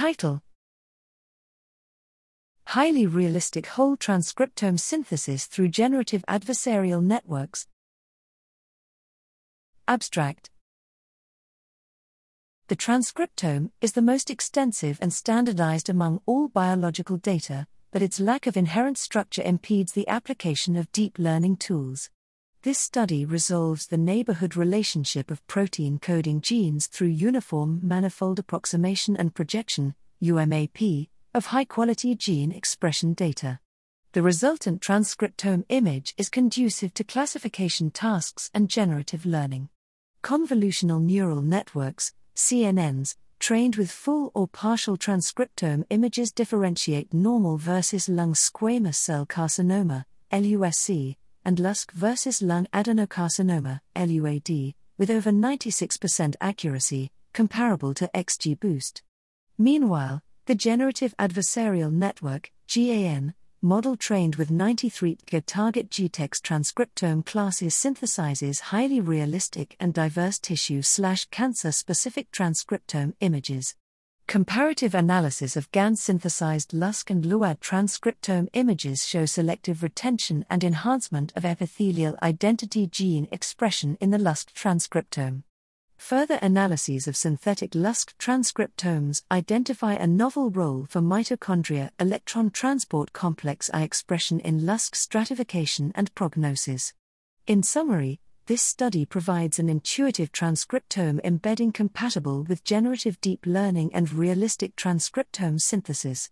Title Highly realistic whole transcriptome synthesis through generative adversarial networks. Abstract The transcriptome is the most extensive and standardized among all biological data, but its lack of inherent structure impedes the application of deep learning tools. This study resolves the neighborhood relationship of protein coding genes through uniform manifold approximation and projection, UMAP, of high quality gene expression data. The resultant transcriptome image is conducive to classification tasks and generative learning. Convolutional neural networks, CNNs, trained with full or partial transcriptome images differentiate normal versus lung squamous cell carcinoma, LUSC, and LUSC versus lung adenocarcinoma, LUAD, with over 96% accuracy, comparable to XGBoost. Meanwhile, the Generative Adversarial Network, GAN, model trained with 93 G target GTEx transcriptome classes synthesizes highly realistic and diverse tissue slash cancer specific transcriptome images. Comparative analysis of GAN synthesized LUSC and LUAD transcriptome images show selective retention and enhancement of epithelial identity gene expression in the LUSC transcriptome. Further analyses of synthetic LUSC transcriptomes identify a novel role for mitochondria electron transport complex I expression in LUSC stratification and prognosis. In summary, this study provides an intuitive transcriptome embedding compatible with generative deep learning and realistic transcriptome synthesis.